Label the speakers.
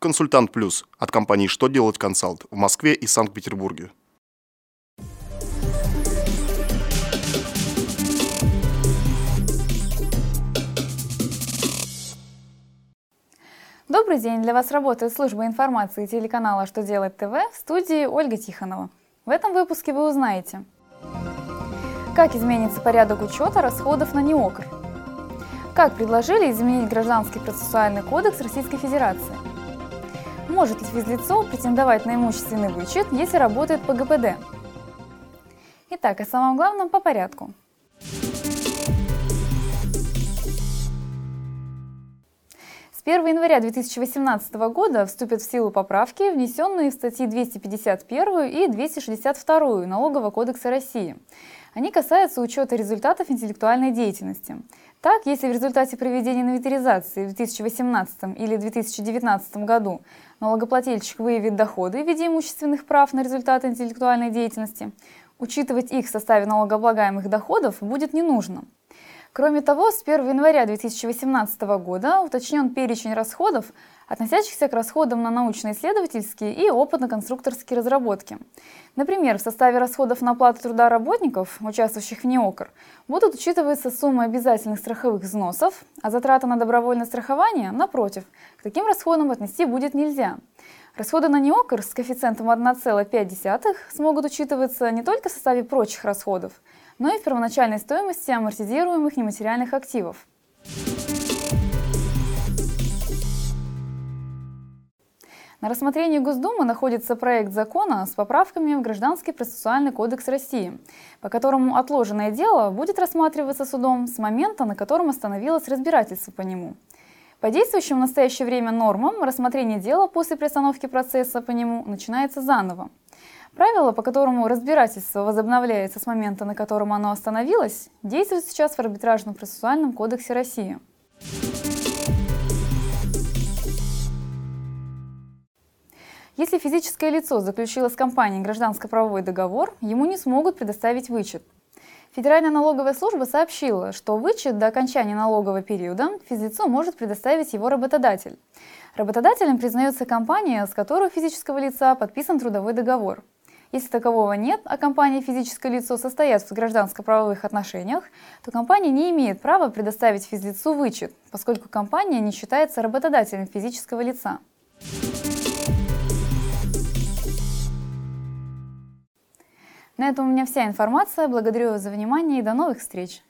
Speaker 1: Консультант Плюс от компании «Что делать консалт» в Москве и Санкт-Петербурге.
Speaker 2: Добрый день! Для вас работает служба информации телеканала «Что делать ТВ» в студии Ольга Тихонова. В этом выпуске вы узнаете, как изменится порядок учета расходов на НИОКР, как предложили изменить Гражданский процессуальный кодекс Российской Федерации, может ли физлицо претендовать на имущественный вычет, если работает по ГПД. Итак, о самом главном по порядку – С 1 января 2018 года вступят в силу поправки, внесенные в статьи 251 и 262 Налогового кодекса России. Они касаются учета результатов интеллектуальной деятельности. Так, если в результате проведения инвентаризации в 2018 или 2019 году налогоплательщик выявит доходы в виде имущественных прав на результаты интеллектуальной деятельности, учитывать их в составе налогооблагаемых доходов будет не нужно – Кроме того, с 1 января 2018 года уточнен перечень расходов, относящихся к расходам на научно-исследовательские и опытно-конструкторские разработки. Например, в составе расходов на оплату труда работников, участвующих в НЕОКР, будут учитываться суммы обязательных страховых взносов, а затраты на добровольное страхование, напротив, к таким расходам отнести будет нельзя. Расходы на НЕОКР с коэффициентом 1,5 смогут учитываться не только в составе прочих расходов, но и в первоначальной стоимости амортизируемых нематериальных активов. На рассмотрении Госдумы находится проект закона с поправками в Гражданский процессуальный кодекс России, по которому отложенное дело будет рассматриваться судом с момента, на котором остановилось разбирательство по нему. По действующим в настоящее время нормам рассмотрение дела после приостановки процесса по нему начинается заново. Правило, по которому разбирательство возобновляется с момента, на котором оно остановилось, действует сейчас в арбитражном процессуальном кодексе России. Если физическое лицо заключило с компанией гражданско-правовой договор, ему не смогут предоставить вычет. Федеральная налоговая служба сообщила, что вычет до окончания налогового периода физлицо может предоставить его работодатель. Работодателем признается компания, с которой у физического лица подписан трудовой договор – если такового нет, а компания и физическое лицо состоят в гражданско-правовых отношениях, то компания не имеет права предоставить физлицу вычет, поскольку компания не считается работодателем физического лица. На этом у меня вся информация. Благодарю вас за внимание и до новых встреч!